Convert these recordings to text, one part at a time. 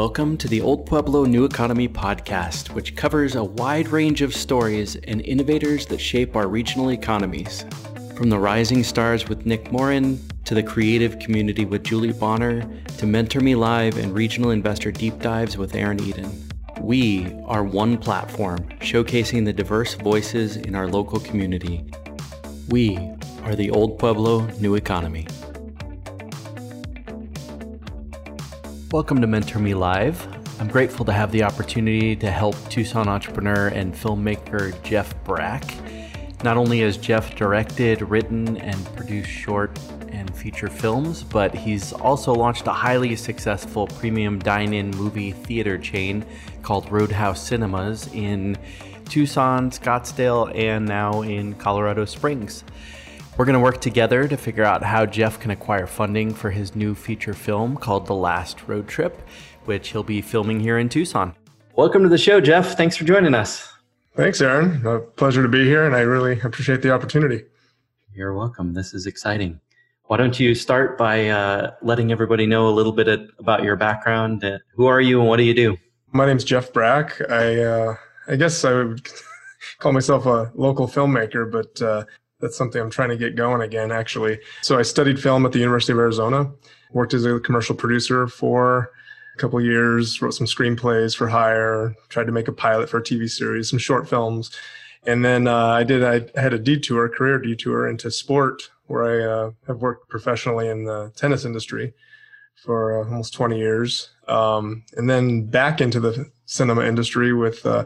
Welcome to the Old Pueblo New Economy podcast, which covers a wide range of stories and innovators that shape our regional economies. From the rising stars with Nick Morin, to the creative community with Julie Bonner, to Mentor Me Live and regional investor deep dives with Aaron Eden. We are one platform showcasing the diverse voices in our local community. We are the Old Pueblo New Economy. Welcome to Mentor Me Live. I'm grateful to have the opportunity to help Tucson entrepreneur and filmmaker Jeff Brack. Not only has Jeff directed, written, and produced short and feature films, but he's also launched a highly successful premium dine in movie theater chain called Roadhouse Cinemas in Tucson, Scottsdale, and now in Colorado Springs. We're going to work together to figure out how Jeff can acquire funding for his new feature film called The Last Road Trip, which he'll be filming here in Tucson. Welcome to the show, Jeff. Thanks for joining us. Thanks, Aaron. A pleasure to be here, and I really appreciate the opportunity. You're welcome. This is exciting. Why don't you start by uh, letting everybody know a little bit about your background? Uh, who are you and what do you do? My name's Jeff Brack. I uh, I guess I would call myself a local filmmaker, but uh, that's something I'm trying to get going again, actually. So I studied film at the University of Arizona, worked as a commercial producer for a couple years, wrote some screenplays for hire, tried to make a pilot for a TV series, some short films. And then uh, I did, I had a detour, career detour into sport, where I uh, have worked professionally in the tennis industry for uh, almost 20 years. Um, and then back into the cinema industry with uh,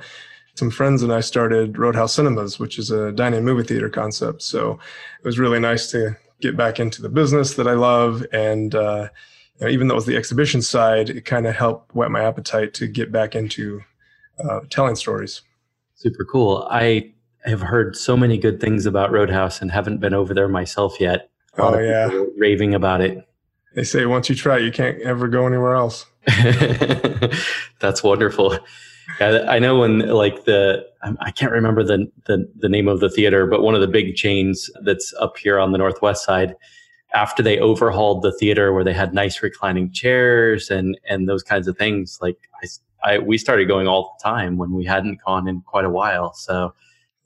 some friends and I started Roadhouse Cinemas, which is a dine-in movie theater concept. So it was really nice to get back into the business that I love, and uh, you know, even though it was the exhibition side, it kind of helped whet my appetite to get back into uh, telling stories. Super cool. I have heard so many good things about Roadhouse and haven't been over there myself yet. Oh yeah, raving about it. They say once you try, you can't ever go anywhere else. That's wonderful. I know when like the I can't remember the, the the name of the theater, but one of the big chains that's up here on the northwest side. After they overhauled the theater, where they had nice reclining chairs and and those kinds of things, like I, I we started going all the time when we hadn't gone in quite a while. So,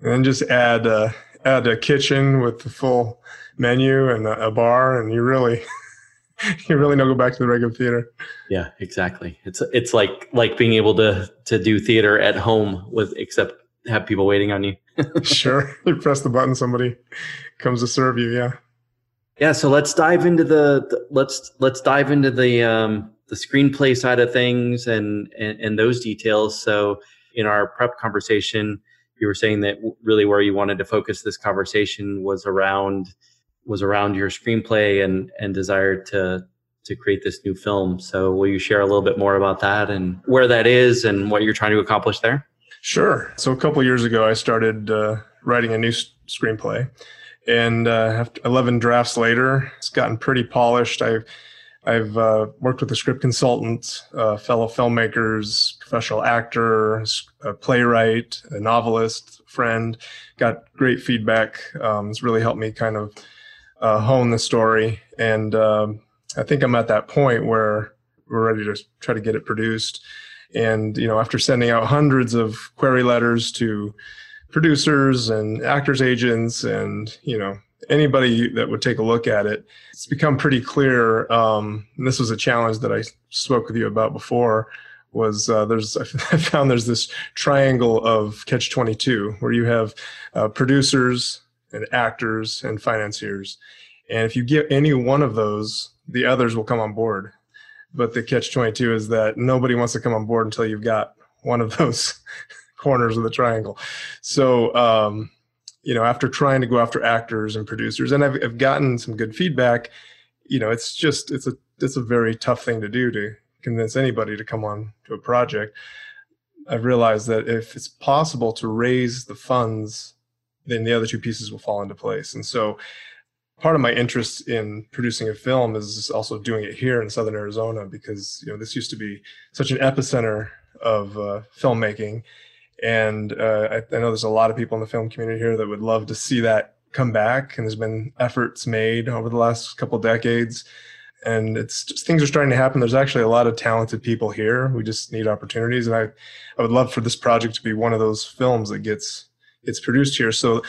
and just add uh, add a kitchen with the full menu and a, a bar, and you really you really don't go back to the regular theater. Yeah, exactly. It's it's like like being able to to do theater at home with except have people waiting on you. sure, you press the button, somebody comes to serve you. Yeah. Yeah. So let's dive into the, the let's let's dive into the um, the screenplay side of things and, and and those details. So in our prep conversation, you were saying that really where you wanted to focus this conversation was around was around your screenplay and and desire to to create this new film. So will you share a little bit more about that and where that is and what you're trying to accomplish there? Sure. So a couple years ago, I started uh, writing a new s- screenplay, and uh, 11 drafts later, it's gotten pretty polished. I've I've uh, worked with a script consultant, uh, fellow filmmakers, professional actor, a playwright, a novelist, friend. Got great feedback. Um, it's really helped me kind of uh, hone the story. And um, I think I'm at that point where we're ready to try to get it produced. And you know, after sending out hundreds of query letters to producers and actors agents, and you know anybody that would take a look at it, it's become pretty clear. Um, this was a challenge that I spoke with you about before. Was uh, there's I found there's this triangle of catch 22 where you have uh, producers, and actors and financiers. And if you get any one of those, the others will come on board. But the catch 22 is that nobody wants to come on board until you've got one of those corners of the triangle. So, um, you know, after trying to go after actors and producers, and I've, I've gotten some good feedback, you know, it's just, it's a, it's a very tough thing to do to convince anybody to come on to a project. I've realized that if it's possible to raise the funds then the other two pieces will fall into place. And so part of my interest in producing a film is also doing it here in Southern Arizona because, you know, this used to be such an epicenter of uh, filmmaking. And uh, I, I know there's a lot of people in the film community here that would love to see that come back. And there's been efforts made over the last couple decades and it's just, things are starting to happen. There's actually a lot of talented people here. We just need opportunities, and I, I would love for this project to be one of those films that gets gets produced here. So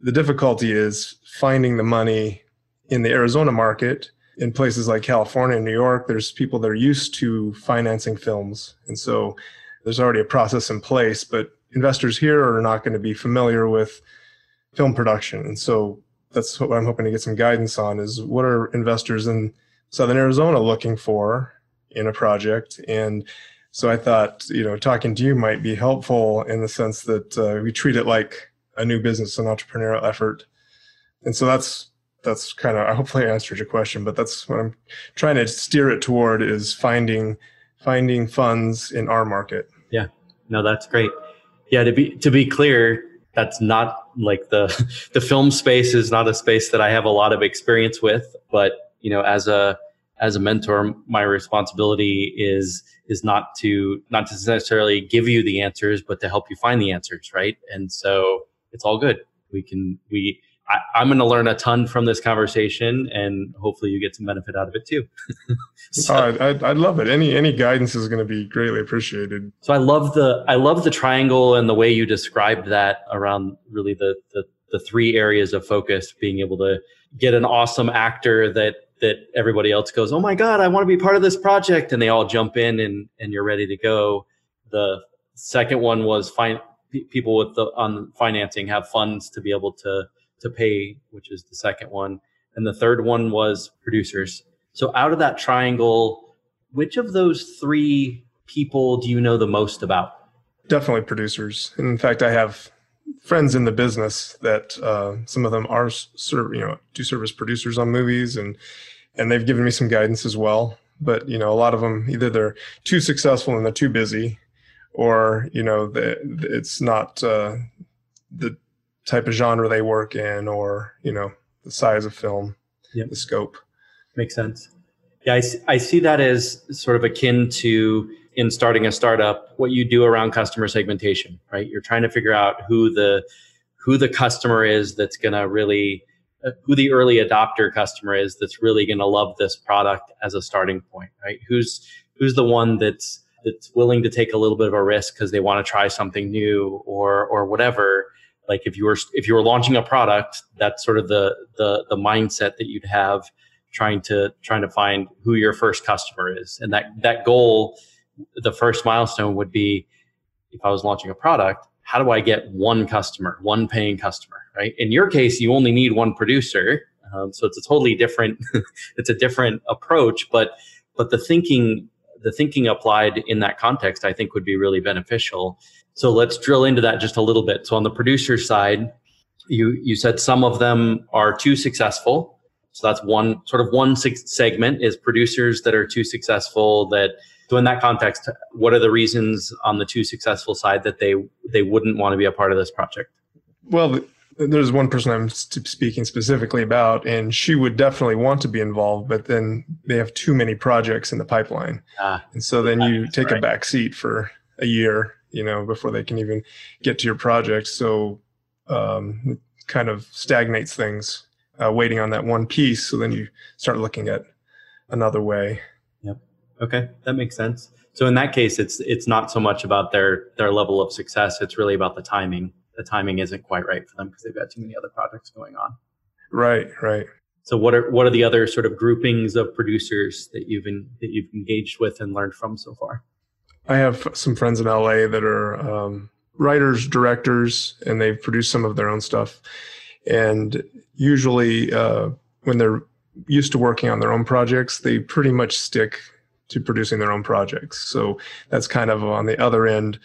the difficulty is finding the money in the Arizona market. In places like California and New York, there's people that are used to financing films, and so there's already a process in place. But investors here are not going to be familiar with film production, and so that's what I'm hoping to get some guidance on is what are investors in Southern Arizona looking for in a project. And so I thought, you know, talking to you might be helpful in the sense that uh, we treat it like a new business, an entrepreneurial effort. And so that's that's kind of I hopefully answered your question, but that's what I'm trying to steer it toward is finding finding funds in our market. Yeah. No, that's great. Yeah, to be to be clear, that's not like the the film space is not a space that I have a lot of experience with, but you know, as a as a mentor, my responsibility is is not to not to necessarily give you the answers, but to help you find the answers, right? And so it's all good. We can we I, am going to learn a ton from this conversation, and hopefully, you get some benefit out of it too. so, oh, I, I love it. Any any guidance is going to be greatly appreciated. So I love the I love the triangle and the way you described that around really the the the three areas of focus. Being able to get an awesome actor that that everybody else goes, oh my god, I want to be part of this project, and they all jump in and and you're ready to go. The second one was find people with the on financing have funds to be able to to pay, which is the second one, and the third one was producers. So out of that triangle, which of those three people do you know the most about? Definitely producers. In fact, I have friends in the business that uh, some of them are serve, you know do service producers on movies and and they've given me some guidance as well. But you know a lot of them either they're too successful and they're too busy or you know the, it's not uh, the type of genre they work in or you know the size of film yep. the scope. Makes sense. Yeah I see, I see that as sort of akin to in starting a startup what you do around customer segmentation right? You're trying to figure out who the who the customer is that's going to really who the early adopter customer is that's really going to love this product as a starting point right? Who's who's the one that's that's willing to take a little bit of a risk because they want to try something new or or whatever. Like if you were if you were launching a product that's sort of the the the mindset that you'd have trying to trying to find who your first customer is. And that that goal the first milestone would be if I was launching a product, how do I get one customer, one paying customer, right? In your case, you only need one producer. Um, so it's a totally different, it's a different approach, but, but the thinking, the thinking applied in that context, I think would be really beneficial. So let's drill into that just a little bit. So on the producer side, you, you said some of them are too successful. So that's one sort of one segment is producers that are too successful that so in that context, what are the reasons on the too successful side that they they wouldn't want to be a part of this project? Well, there's one person I'm speaking specifically about, and she would definitely want to be involved, but then they have too many projects in the pipeline, ah, and so then you take right. a back seat for a year, you know, before they can even get to your project. So um, it kind of stagnates things, uh, waiting on that one piece. So then you start looking at another way. Okay, that makes sense. So in that case, it's it's not so much about their their level of success. It's really about the timing. The timing isn't quite right for them because they've got too many other projects going on. Right, right. So what are what are the other sort of groupings of producers that you've in, that you've engaged with and learned from so far? I have some friends in LA that are um, writers, directors, and they've produced some of their own stuff. And usually, uh, when they're used to working on their own projects, they pretty much stick to producing their own projects. So that's kind of on the other end.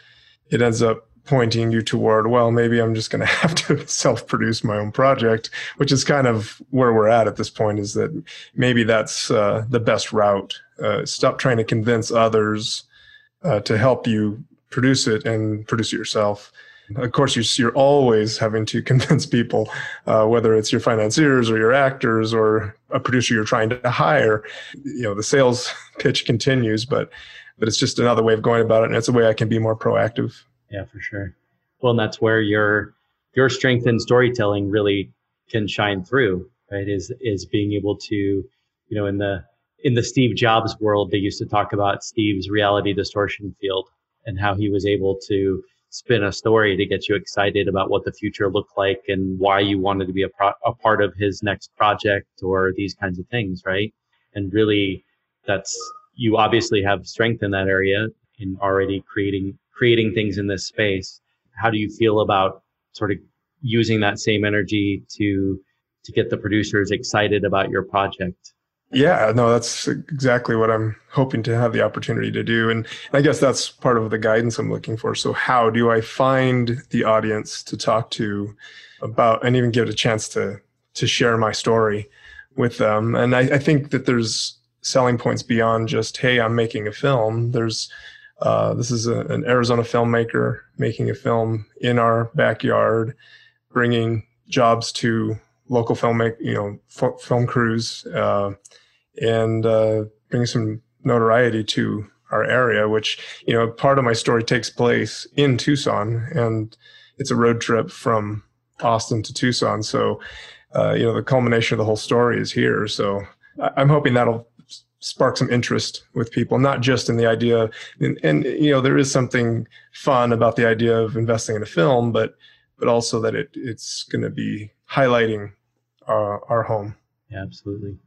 It ends up pointing you toward, well, maybe I'm just going to have to self produce my own project, which is kind of where we're at at this point is that maybe that's uh, the best route. Uh, stop trying to convince others uh, to help you produce it and produce it yourself. Of course, you're, always having to convince people, uh, whether it's your financiers or your actors or a producer you're trying to hire. You know, the sales pitch continues, but but it's just another way of going about it, and it's a way I can be more proactive. Yeah, for sure. Well, and that's where your your strength in storytelling really can shine through, right? Is is being able to, you know, in the in the Steve Jobs world, they used to talk about Steve's reality distortion field and how he was able to spin a story to get you excited about what the future looked like and why you wanted to be a, pro- a part of his next project or these kinds of things, right? And really, that's you obviously have strength in that area in already creating creating things in this space. How do you feel about sort of using that same energy to to get the producers excited about your project? Yeah, no, that's exactly what I'm hoping to have the opportunity to do. And I guess that's part of the guidance I'm looking for. So, how do I find the audience to talk to about and even give it a chance to to share my story with them? And I, I think that there's selling points beyond just, hey, I'm making a film. There's uh, this is a, an Arizona filmmaker making a film in our backyard, bringing jobs to local filmmaker, you know, f- film crews. Uh, and uh, bring some notoriety to our area, which, you know, part of my story takes place in Tucson and it's a road trip from Austin to Tucson. So, uh, you know, the culmination of the whole story is here. So I'm hoping that'll spark some interest with people, not just in the idea. And, and, you know, there is something fun about the idea of investing in a film, but but also that it it's going to be highlighting our, our home. Yeah, absolutely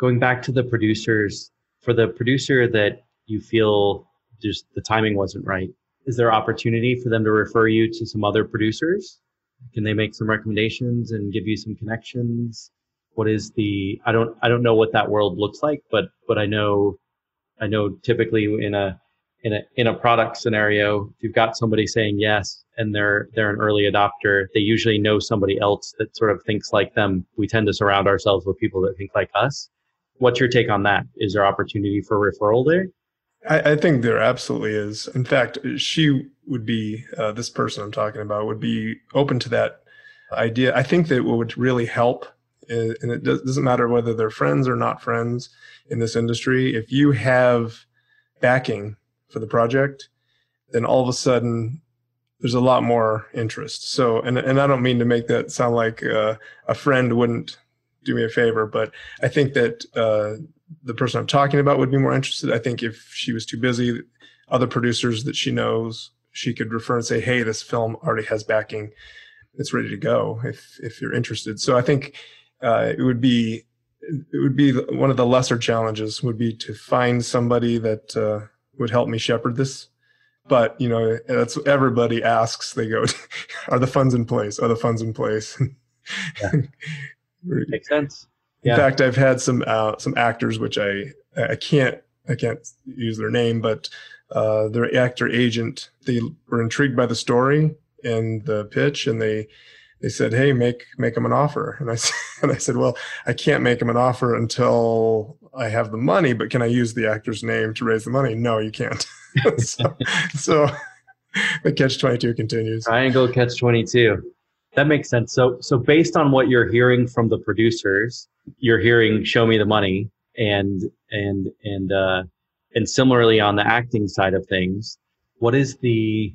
going back to the producers, for the producer that you feel just the timing wasn't right, is there opportunity for them to refer you to some other producers? Can they make some recommendations and give you some connections? What is the I don't I don't know what that world looks like, but but I know I know typically in a in a in a product scenario, if you've got somebody saying yes and they're they're an early adopter, they usually know somebody else that sort of thinks like them. We tend to surround ourselves with people that think like us what's your take on that? Is there opportunity for referral there? I, I think there absolutely is. In fact, she would be uh, this person I'm talking about would be open to that idea. I think that what would really help, uh, and it doesn't matter whether they're friends or not friends in this industry. If you have backing for the project, then all of a sudden there's a lot more interest. So, and and I don't mean to make that sound like uh, a friend wouldn't do me a favor. But I think that uh, the person I'm talking about would be more interested. I think if she was too busy, other producers that she knows, she could refer and say, "Hey, this film already has backing; it's ready to go. If if you're interested." So I think uh, it would be it would be one of the lesser challenges would be to find somebody that uh, would help me shepherd this. But you know, that's everybody asks. They go, "Are the funds in place? Are the funds in place?" Yeah. Makes sense. Yeah. In fact, I've had some uh, some actors which I I can't I can't use their name, but uh, their actor agent they were intrigued by the story and the pitch, and they they said, "Hey, make make him an offer." And I and I said, "Well, I can't make him an offer until I have the money, but can I use the actor's name to raise the money?" No, you can't. so, so the catch twenty two continues. Triangle catch twenty two. That makes sense. So, so based on what you're hearing from the producers, you're hearing "Show me the money," and and and uh, and similarly on the acting side of things, what is the?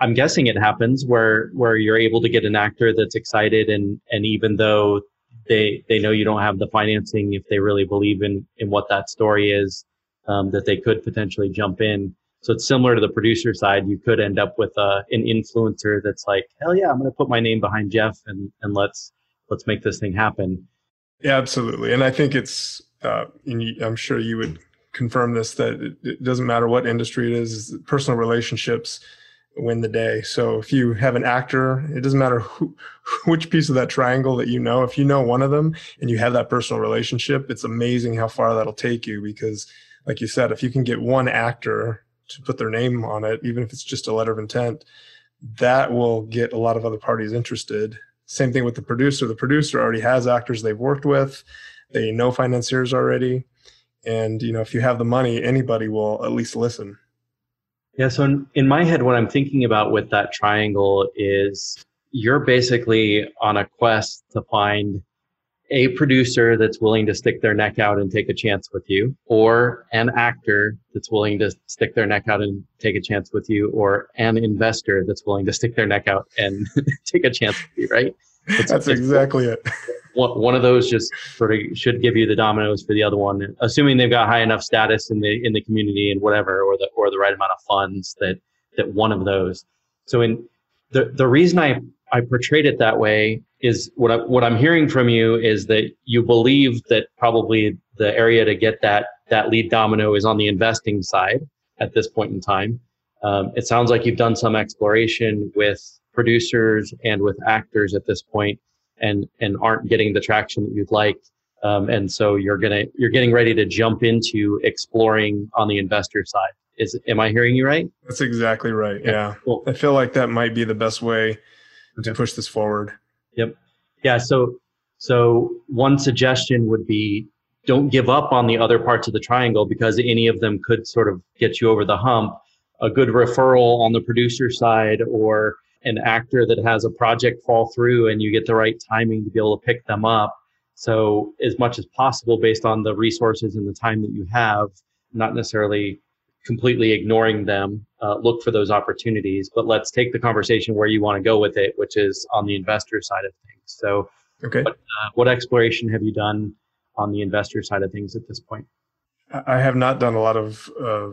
I'm guessing it happens where where you're able to get an actor that's excited, and and even though they they know you don't have the financing, if they really believe in in what that story is, um, that they could potentially jump in so it's similar to the producer side. You could end up with uh, an influencer that's like, hell yeah, I'm going to put my name behind Jeff and and let's let's make this thing happen. Yeah, absolutely. And I think it's, uh, I'm sure you would confirm this that it, it doesn't matter what industry it is, personal relationships win the day. So if you have an actor, it doesn't matter who, which piece of that triangle that you know. If you know one of them and you have that personal relationship, it's amazing how far that'll take you because, like you said, if you can get one actor to put their name on it, even if it's just a letter of intent, that will get a lot of other parties interested. Same thing with the producer. The producer already has actors they've worked with, they know financiers already. And you know, if you have the money, anybody will at least listen. Yeah. So in, in my head, what I'm thinking about with that triangle is you're basically on a quest to find a producer that's willing to stick their neck out and take a chance with you, or an actor that's willing to stick their neck out and take a chance with you, or an investor that's willing to stick their neck out and take a chance with you, right? It's, that's it's, exactly it. one of those just sort of should give you the dominoes for the other one, assuming they've got high enough status in the in the community and whatever, or the or the right amount of funds that that one of those. So in the the reason I I portrayed it that way is what I, what I'm hearing from you is that you believe that probably the area to get that that lead domino is on the investing side at this point in time. Um, it sounds like you've done some exploration with producers and with actors at this point and and aren't getting the traction that you'd like. Um, and so you're gonna you're getting ready to jump into exploring on the investor side. Is am i hearing you right? That's exactly right yeah, yeah. Cool. i feel like that might be the best way to push this forward. Yep. Yeah so so one suggestion would be don't give up on the other parts of the triangle because any of them could sort of get you over the hump. A good referral on the producer side or an actor that has a project fall through and you get the right timing to be able to pick them up. So, as much as possible, based on the resources and the time that you have, not necessarily completely ignoring them, uh, look for those opportunities. But let's take the conversation where you want to go with it, which is on the investor side of things. So, okay. what, uh, what exploration have you done on the investor side of things at this point? I have not done a lot of uh,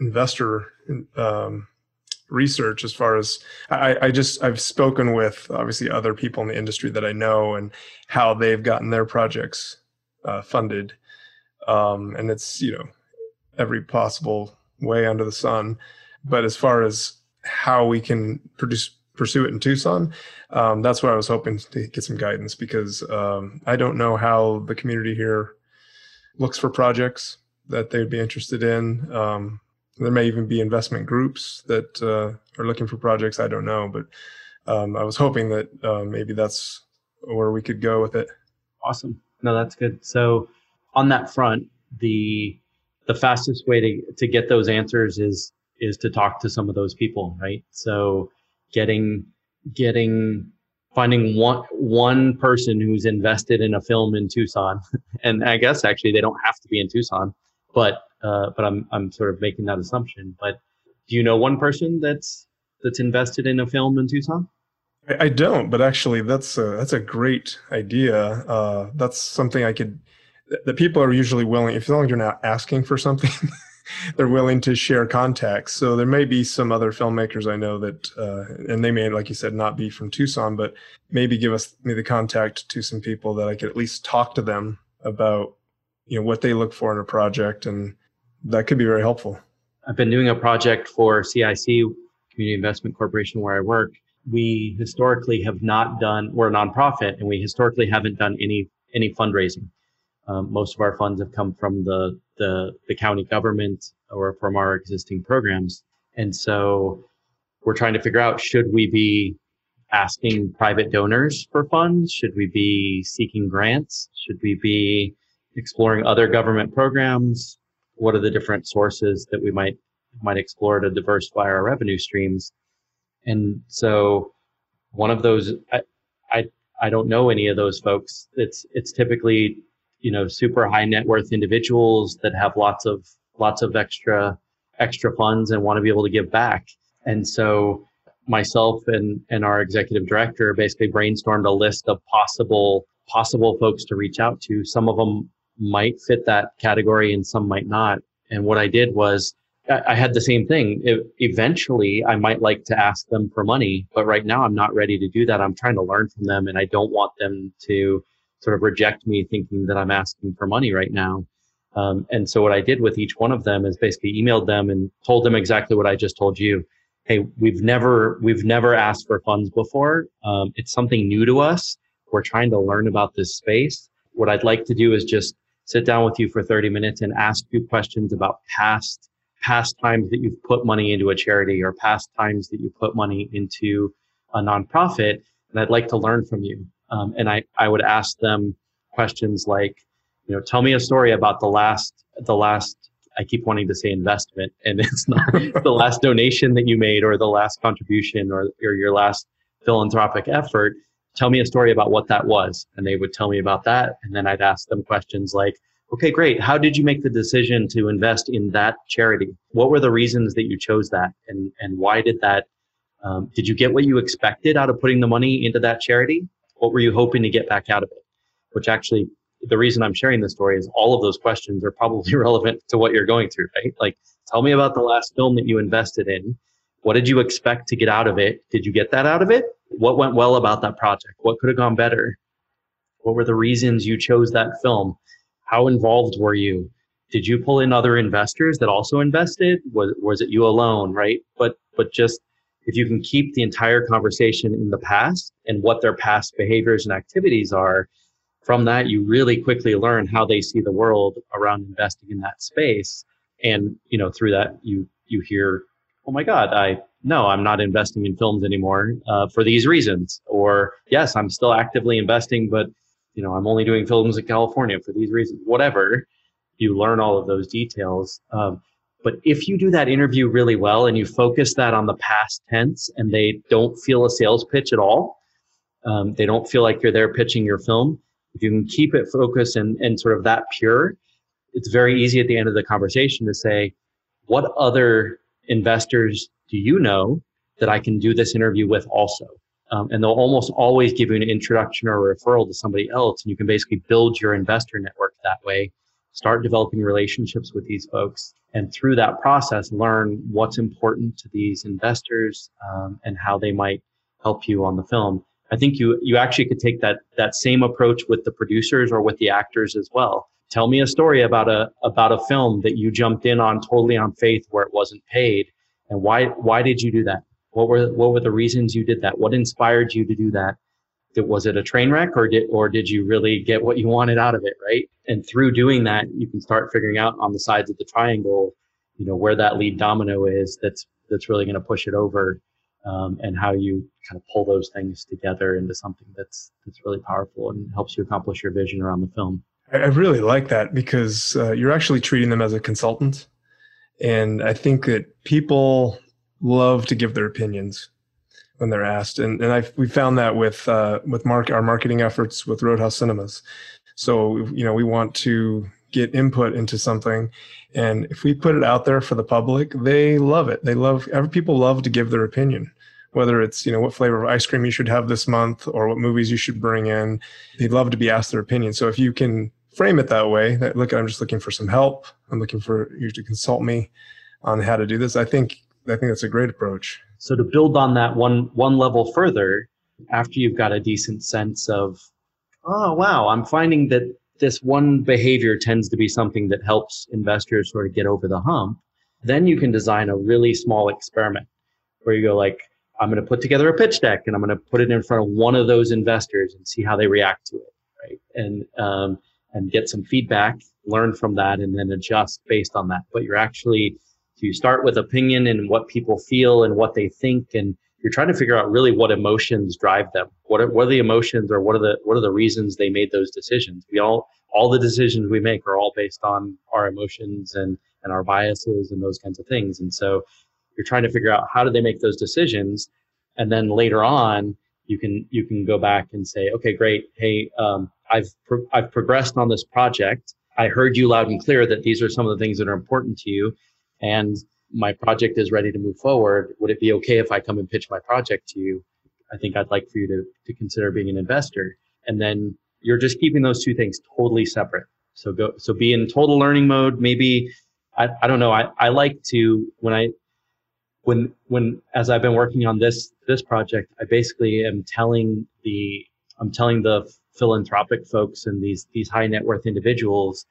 investor um, research as far as I, I just I've spoken with obviously other people in the industry that I know and how they've gotten their projects uh, funded, um, and it's you know every possible way under the sun. But as far as how we can produce pursue it in Tucson, um, that's what I was hoping to get some guidance because um, I don't know how the community here looks for projects that they'd be interested in. Um, there may even be investment groups that uh, are looking for projects. I don't know, but um, I was hoping that uh, maybe that's where we could go with it. Awesome. No, that's good. So on that front, the the fastest way to to get those answers is is to talk to some of those people, right? So getting getting finding one one person who's invested in a film in Tucson, and I guess actually they don't have to be in Tucson, but uh, but I'm I'm sort of making that assumption. But do you know one person that's that's invested in a film in Tucson? I, I don't, but actually, that's a that's a great idea. Uh, that's something I could. The people are usually willing, if long as you're not asking for something, they're willing to share contacts. So there may be some other filmmakers I know that, uh, and they may, like you said, not be from Tucson, but maybe give us me the contact to some people that I could at least talk to them about, you know, what they look for in a project and that could be very helpful. I've been doing a project for CIC, Community Investment Corporation, where I work. We historically have not done, we're a nonprofit, and we historically haven't done any any fundraising. Um, most of our funds have come from the, the the county government or from our existing programs, and so we're trying to figure out should we be asking private donors for funds? Should we be seeking grants? Should we be exploring other government programs? what are the different sources that we might might explore to diversify our revenue streams? And so one of those I, I i don't know any of those folks. It's it's typically you know super high net worth individuals that have lots of lots of extra extra funds and want to be able to give back. And so myself and and our executive director basically brainstormed a list of possible possible folks to reach out to. Some of them might fit that category and some might not. And what I did was I had the same thing. eventually, I might like to ask them for money, but right now I'm not ready to do that. I'm trying to learn from them, and I don't want them to sort of reject me thinking that I'm asking for money right now. Um, and so what I did with each one of them is basically emailed them and told them exactly what I just told you. Hey, we've never we've never asked for funds before. Um, it's something new to us. We're trying to learn about this space. What I'd like to do is just sit down with you for 30 minutes and ask you questions about past past times that you've put money into a charity or past times that you put money into a nonprofit and i'd like to learn from you. Um, and I, I would ask them questions like you know tell me a story about the last the last i keep wanting to say investment and it's not the last donation that you made or the last contribution or, or your last philanthropic effort tell me a story about what that was. And they would tell me about that. And then I'd ask them questions like, okay, great. How did you make the decision to invest in that charity? What were the reasons that you chose that? And, and why did that, um, did you get what you expected out of putting the money into that charity? What were you hoping to get back out of it? which actually the reason I'm sharing this story is all of those questions are probably relevant to what you're going through, right? Like, tell me about the last film that you invested in. What did you expect to get out of it? Did you get that out of it? What went well about that project? What could have gone better? What were the reasons you chose that film? How involved were you? Did you pull in other investors that also invested? Was was it you alone, right? But but just if you can keep the entire conversation in the past and what their past behaviors and activities are, from that you really quickly learn how they see the world around investing in that space and you know through that you you hear oh my god i no i'm not investing in films anymore uh, for these reasons. Or yes i'm still actively investing but you know i'm only doing films in california for these reasons whatever. You learn all of those details um, but if you do that interview really well and you focus that on the past tense and they don't feel a sales pitch at all um, they don't feel like you're there pitching your film if you can keep it focused and, and sort of that pure, it's very easy at the end of the conversation to say, what other investors do you know that I can do this interview with also? Um, and they'll almost always give you an introduction or a referral to somebody else. And you can basically build your investor network that way, start developing relationships with these folks. And through that process, learn what's important to these investors um, and how they might help you on the film. I think you you actually could take that that same approach with the producers or with the actors as well. Tell me a story about a about a film that you jumped in on totally on faith where it wasn't paid, and why why did you do that? What were what were the reasons you did that? What inspired you to do that? Was it a train wreck, or did or did you really get what you wanted out of it, right? And through doing that, you can start figuring out on the sides of the triangle, you know, where that lead domino is. That's that's really going to push it over um, and how you kind of pull those things together into something that's that's really powerful and helps you accomplish your vision around the film. I really like that because uh, you're actually treating them as a consultant, and I think that people love to give their opinions when they're asked, and and I we found that with uh, with mark our marketing efforts with Roadhouse Cinemas. So you know we want to get input into something. And if we put it out there for the public they love it. They love every people love to give their opinion. Whether it's you know what flavor of ice cream you should have this month or what movies you should bring in they'd love to be asked their opinion. So if you can frame it that way. That look i'm just looking for some help. I'm looking for you to consult me on how to do this. I think i think that's a great approach. So to build on that one one level further after you've got a decent sense of oh wow i'm finding that this one behavior tends to be something that helps investors sort of get over the hump, then you can design a really small experiment where you go like, I'm going to put together a pitch deck and I'm going to put it in front of one of those investors and see how they react to it, right? And um, and get some feedback, learn from that, and then adjust based on that. But you're actually to start with opinion and what people feel and what they think and you're trying to figure out really what emotions drive them. What are, what are the emotions or what are the what are the reasons they made those decisions? We all all the decisions we make are all based on our emotions and and our biases and those kinds of things. And so you're trying to figure out how do they make those decisions, and then later on you can you can go back and say, okay, great, hey, um, I've pro- I've progressed on this project. I heard you loud and clear that these are some of the things that are important to you, and my project is ready to move forward. Would it be okay if I come and pitch my project to you? I think I'd like for you to, to consider being an investor. And then you're just keeping those two things totally separate. So go, so be in total learning mode. Maybe, I, I don't know. I, I like to, when I, when, when, as I've been working on this, this project, I basically am telling the, I'm telling the philanthropic folks and these, these high net worth individuals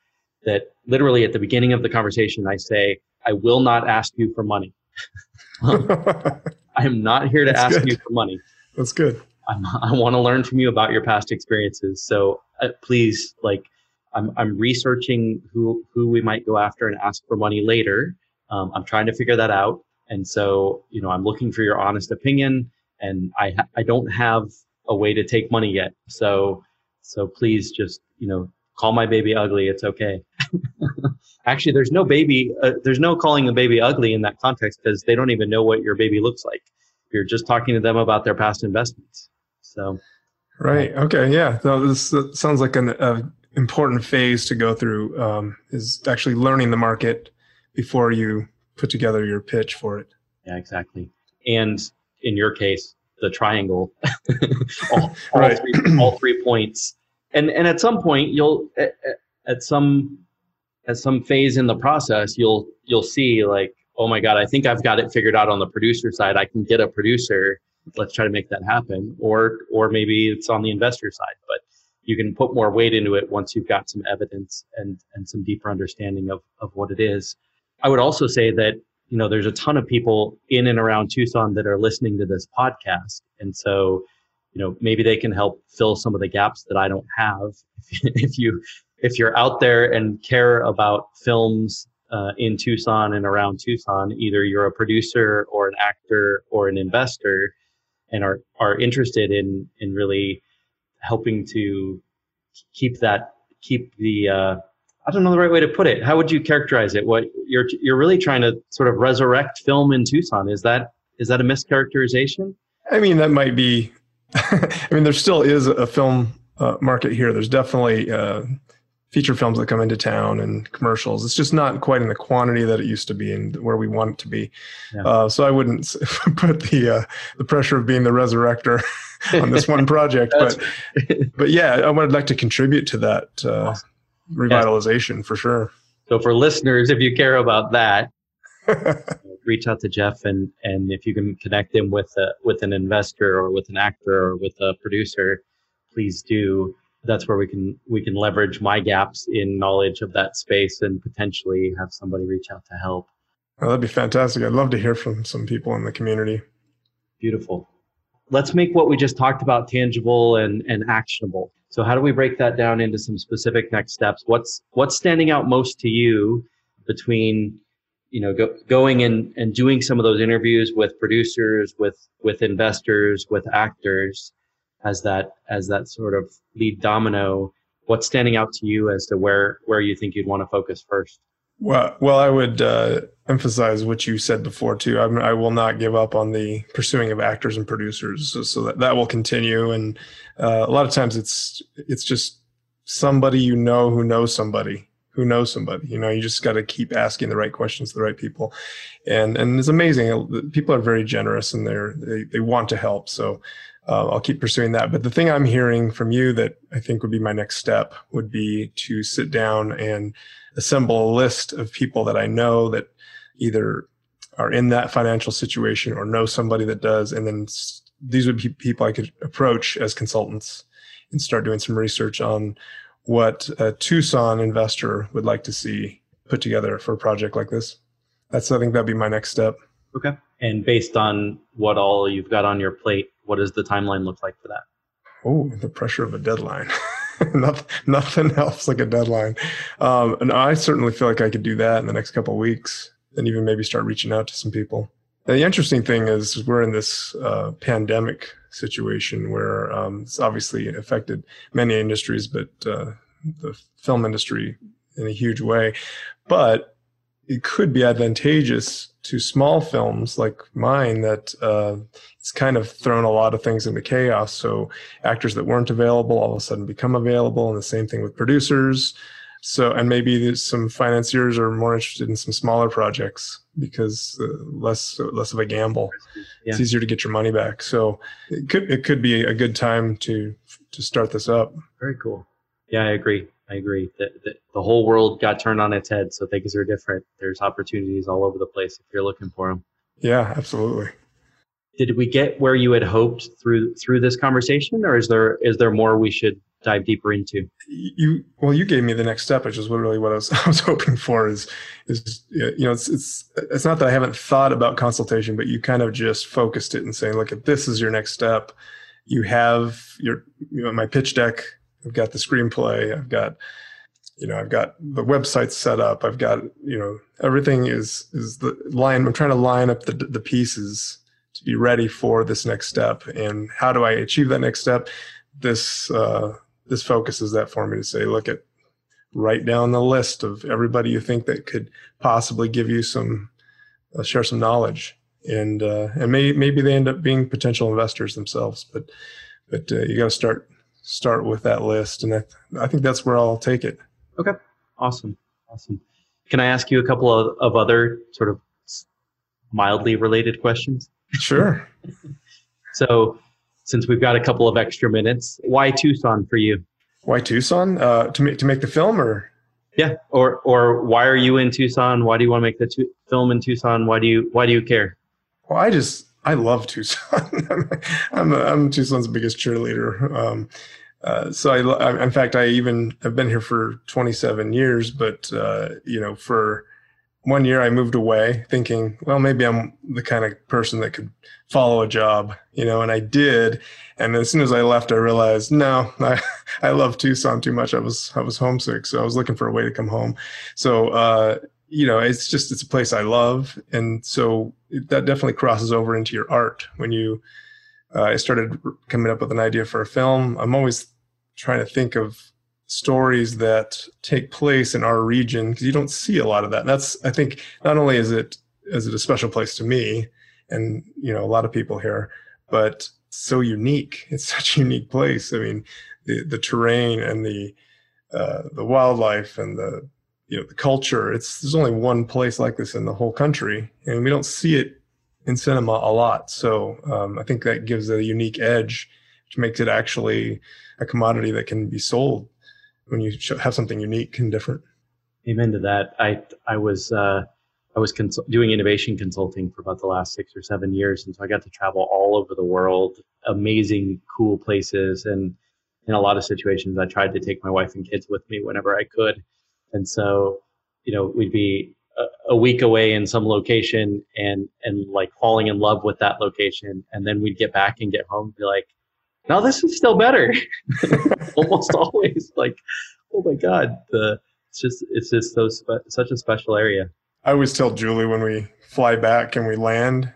that literally at the beginning of the conversation, I say, I will not ask you for money. I am not here to That's ask good. you for money. That's good. I'm, i want to learn from you about your past experiences. So uh, please, like, I'm, I'm researching who, who we might go after and ask for money later. Um, I'm trying to figure that out. And so, you know, I'm looking for your honest opinion and I, I don't have a way to take money yet. So, so please just, you know, call my baby ugly. It's okay. Actually, there's no baby, uh, there's no calling a baby ugly in that context because they don't even know what your baby looks like. You're just talking to them about their past investments. So, right. Okay. Yeah. So this sounds like an important phase to go through um, is actually learning the market before you put together your pitch for it. Yeah, exactly. And in your case, the triangle, all, all, right. three, all three points. And and at some point you'll at, at some at some phase in the process you'll you'll see like oh my god i think i've got it figured out on the producer side. I can get a producer. Let's try to make that happen. Or or maybe it's on the investor side. But you can put more weight into it once you've got some evidence and and some deeper understanding of of what it is i would also say that you know there's a ton of people in and around tucson that are listening to this podcast. And so you know maybe they can help fill some of the gaps that i don't have. If you if you're out there and care about films uh, in tucson and around tucson either you're a producer or an actor or an investor and are are interested in in really helping to keep that keep the uh, I don't know the right way to put it. How would you characterize it? What you're you're really trying to sort of resurrect film in Tucson. Is that is that a mischaracterization? I mean, that might be. I mean, there still is a film uh, market here. There's definitely uh, feature films that come into town and commercials. It's just not quite in the quantity that it used to be and where we want it to be. Yeah. Uh, so I wouldn't put the uh, the pressure of being the resurrector on this one project, but but yeah, I would like to contribute to that uh, awesome. Revitalization yeah. for sure. So for listeners, if you care about that, reach out to Jeff and and if you can connect him with a with an investor or with an actor or with a producer, please do that's where we can we can leverage my gaps in knowledge of that space and potentially have somebody reach out to help. Oh, that'd be fantastic. I'd love to hear from some people in the community. Beautiful. Let's make what we just talked about tangible and, and actionable. So how do we break that down into some specific next steps? What's what's standing out most to you between you know go, going and, and doing some of those interviews with producers, with with investors, with actors, as that as that sort of lead domino what's standing out to you as to where where you think you'd want to focus first well well i would uh, emphasize what you said before too. I'm, i will not give up on the pursuing of actors and producers so, so that, that will continue. And uh, a lot of times it's it's just somebody you know who knows somebody who knows somebody you know you just got to keep asking the right questions to the right people. And and it's amazing people are very generous and they're they, they want to help so uh, I'll keep pursuing that. But the thing I'm hearing from you that I think would be my next step would be to sit down and assemble a list of people that I know that either are in that financial situation or know somebody that does. And then these would be people I could approach as consultants and start doing some research on what a Tucson investor would like to see put together for a project like this. That's, I think that'd be my next step. Okay. And based on what all you've got on your plate, what does the timeline look like for that? Oh, the pressure of a deadline. nothing, nothing else like a deadline. Um, and I certainly feel like I could do that in the next couple weeks and even maybe start reaching out to some people. And the interesting thing is we're in this uh, pandemic situation where um, it's obviously affected many industries, but uh, the film industry in a huge way. But it could be advantageous to small films like mine that uh, it's kind of thrown a lot of things into chaos. So actors that weren't available all of a sudden become available, and the same thing with producers. So and maybe some financiers are more interested in some smaller projects because uh, less less of a gamble. Yeah. It's easier to get your money back. So it could it could be a good time to to start this up. Very cool. Yeah, I agree. I agree that, that the whole world got turned on its head. So things are different. There's opportunities all over the place if you're looking for them. Yeah, absolutely. Did we get where you had hoped through through this conversation, or is there is there more we should dive deeper into? You well, you gave me the next step, which is really what I was I was hoping for. Is is you know it's it's it's not that I haven't thought about consultation, but you kind of just focused it and saying, look, if this is your next step, you have your you know my pitch deck I've got the screenplay. I've got, you know, I've got the website set up. I've got, you know, everything is is the line. I'm trying to line up the the pieces to be ready for this next step. And how do I achieve that next step? This uh, this focuses that for me to say, look at write down the list of everybody you think that could possibly give you some uh, share some knowledge and uh, and may, maybe they end up being potential investors themselves but but uh, you got to start start with that list, and I, I think that's where I'll take it. Okay, awesome, awesome. Can I ask you a couple of, of other sort of mildly related questions? Sure. so, since we've got a couple of extra minutes, why Tucson for you? Why Tucson? Uh, to make to make the film, or yeah, or or why are you in Tucson? Why do you want to make the tu- film in Tucson? Why do you why do you care? Well, I just I love Tucson. I'm a, I'm Tucson's biggest cheerleader. Um, uh, so I, I, in fact, I even I've been here for 27 years, but uh, you know, for one year I moved away thinking, well, maybe I'm the kind of person that could follow a job, you know, and I did. And as soon as I left, I realized, no, I, I love Tucson too much. I was, I was homesick. So I was looking for a way to come home. So, uh, you know, it's just, it's a place I love. And so that definitely crosses over into your art. When you, uh, I started coming up with an idea for a film, I'm always trying to think of stories that take place in our region because you don't see a lot of that. And that's I think not only is it is it a special place to me and you know a lot of people here, but so unique. It's such a unique place. I mean, the the terrain and the uh, the wildlife and the you know the culture. It's there's only one place like this in the whole country, and we don't see it in cinema a lot. So um, I think that gives a unique edge, which makes it actually a commodity that can be sold when you have something unique and different. Amen to that. I I was uh, I was doing innovation consulting for about the last six or seven years, and so I got to travel all over the world, amazing, cool places, and in a lot of situations, I tried to take my wife and kids with me whenever I could, and so you know we'd be a, a week away in some location and and like falling in love with that location, and then we'd get back and get home and be like, now this is still better. Almost always like, oh my god, the it's just it's just so spe- such a special area. I always tell Julie when we fly back and we land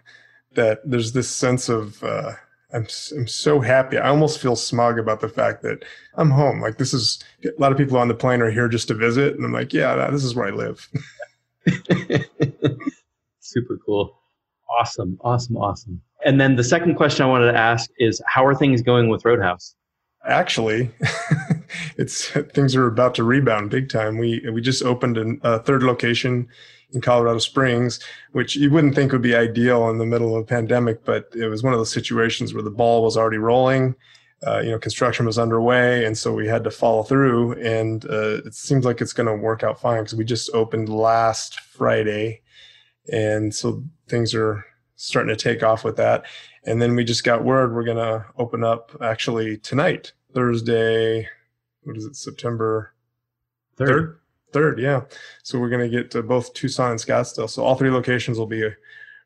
that there's this sense of uh, I'm I'm so happy. I almost feel smug about the fact that I'm home. Like this is a lot of people on the plane are here just to visit, and I'm like, yeah, this is where I live. Super cool. Awesome, awesome, awesome. And then the second question I wanted to ask is how are things going with Roadhouse? Actually, it's things are about to rebound big time. We we just opened a third location in Colorado Springs, which you wouldn't think would be ideal in the middle of a pandemic, but it was one of those situations where the ball was already rolling. Uh, you know, construction was underway, and so we had to follow through. And uh, it seems like it's going to work out fine because we just opened last Friday, and so things are starting to take off with that. And then we just got word we're going to open up actually tonight, Thursday. What is it, September 3rd? 3rd, yeah. So we're going to get to both Tucson and Scottsdale. So all three locations will be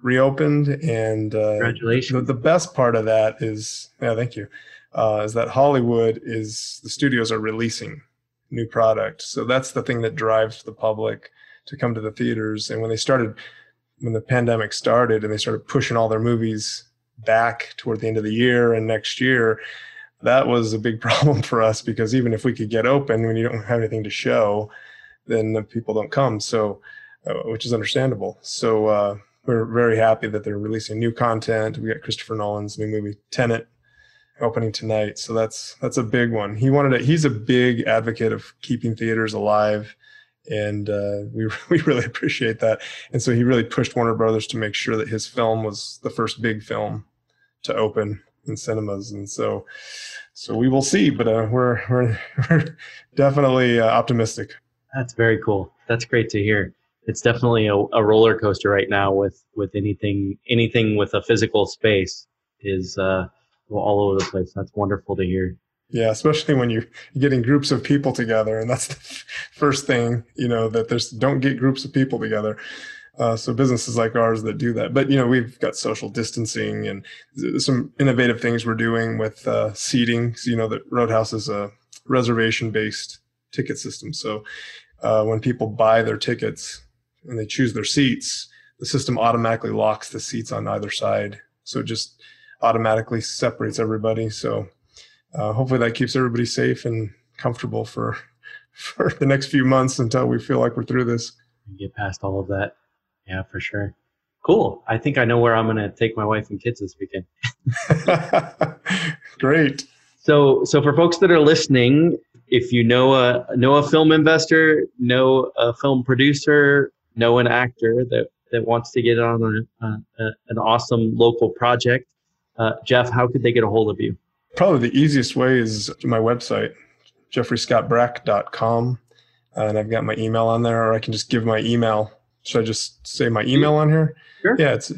reopened. And uh, congratulations. The, the, best part of that is, yeah, thank you, uh, is that Hollywood is the studios are releasing new product. So that's the thing that drives the public to come to the theaters. And when they started when the pandemic started and they started pushing all their movies back toward the end of the year and next year, that was a big problem for us because even if we could get open when you don't have anything to show, then the people don't come. So, uh, which is understandable. So, uh, we're very happy that they're releasing new content. We got Christopher Nolan's new movie Tenet opening tonight, so that's that's a big one. He wanted to, he's a big advocate of keeping theaters alive and uh, we we really appreciate that. And so he really pushed Warner Brothers to make sure that his film was the first big film to open in cinemas. And so so we will see, but uh, we're we're, we're definitely uh, optimistic. That's very cool. That's great to hear. It's definitely a, a, roller coaster right now with with anything anything with a physical space is uh, all over the place. That's wonderful to hear. Yeah, especially when you're getting groups of people together, and that's the first thing you know that there's don't get groups of people together. Uh, so businesses like ours that do that, but you know we've got social distancing and some innovative things we're doing with uh, seating. So, you know that Roadhouse is a reservation based ticket system. So uh, when people buy their tickets and they choose their seats, the system automatically locks the seats on either side. So it just automatically separates everybody. So uh, hopefully that keeps everybody safe and comfortable for for the next few months until we feel like we're through this. Get past all of that. Yeah, for sure. Cool. I think I know where I'm going to take my wife and kids this weekend. Great. So, so for folks that are listening, if you know a know a film investor, know a film producer, know an actor that that wants to get on a, a, an awesome local project, uh, Jeff, how could they get a hold of you? Probably the easiest way is my website, jeffreyscottbrack.com. Uh, and I've got my email on there, or I can just give my email. Should I just say my email on here? Sure. Yeah, it's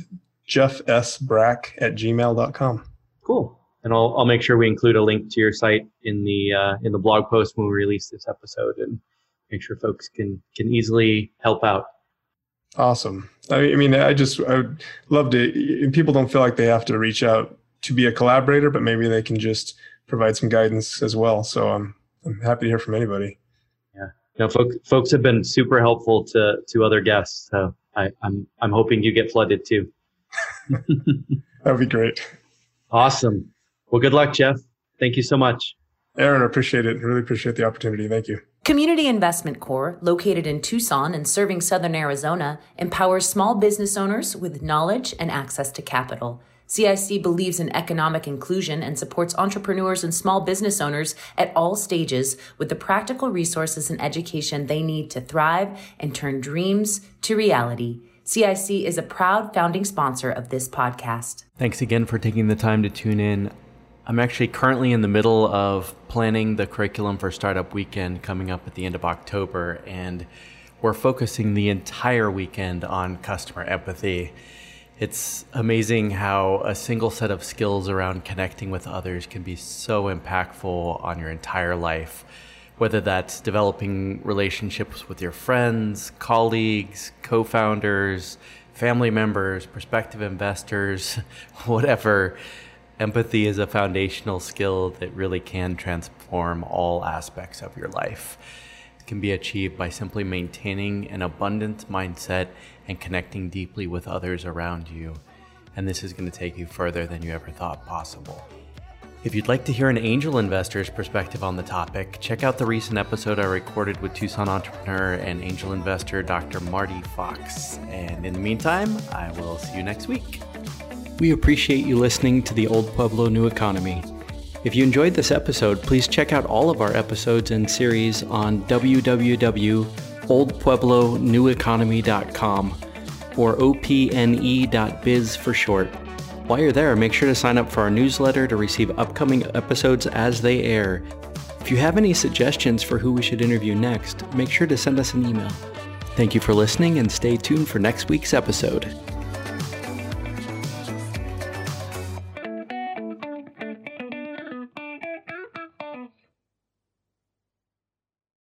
jeffsbrack at gmail.com. Cool. And I'll, I'll make sure we include a link to your site in the uh, in the blog post when we release this episode, and make sure folks can can easily help out. Awesome. I mean, I just I would love to. People don't feel like they have to reach out to be a collaborator, but maybe they can just provide some guidance as well. So I'm I'm happy to hear from anybody. Yeah, you know, folks folks have been super helpful to to other guests. So I, I'm I'm hoping you get flooded too. that would be great. Awesome. Well, good luck, Jeff. Thank you so much. Aaron, I appreciate it. Really appreciate the opportunity. Thank you. Community Investment Corps, located in Tucson and serving southern Arizona, empowers small business owners with knowledge and access to capital. CIC believes in economic inclusion and supports entrepreneurs and small business owners at all stages with the practical resources and education they need to thrive and turn dreams to reality. CIC is a proud founding sponsor of this podcast. Thanks again for taking the time to tune in. I'm actually currently in the middle of planning the curriculum for Startup Weekend coming up at the end of October, and we're focusing the entire weekend on customer empathy. It's amazing how a single set of skills around connecting with others can be so impactful on your entire life whether that's developing relationships with your friends, colleagues, co founders, family members, prospective investors, whatever. Empathy is a foundational skill that really can transform all aspects of your life. Can be achieved by simply maintaining an abundant mindset and connecting deeply with others around you. And this is going to take you further than you ever thought possible. If you'd like to hear an angel investor's perspective on the topic, check out the recent episode I recorded with Tucson entrepreneur and angel investor Dr. Marty Fox. And in the meantime, I will see you next week. We appreciate you listening to the Old Pueblo New Economy. If you enjoyed this episode, please check out all of our episodes and series on www.oldpuebloneweconomy.com or opne.biz for short. While you're there, make sure to sign up for our newsletter to receive upcoming episodes as they air. If you have any suggestions for who we should interview next, make sure to send us an email. Thank you for listening and stay tuned for next week's episode.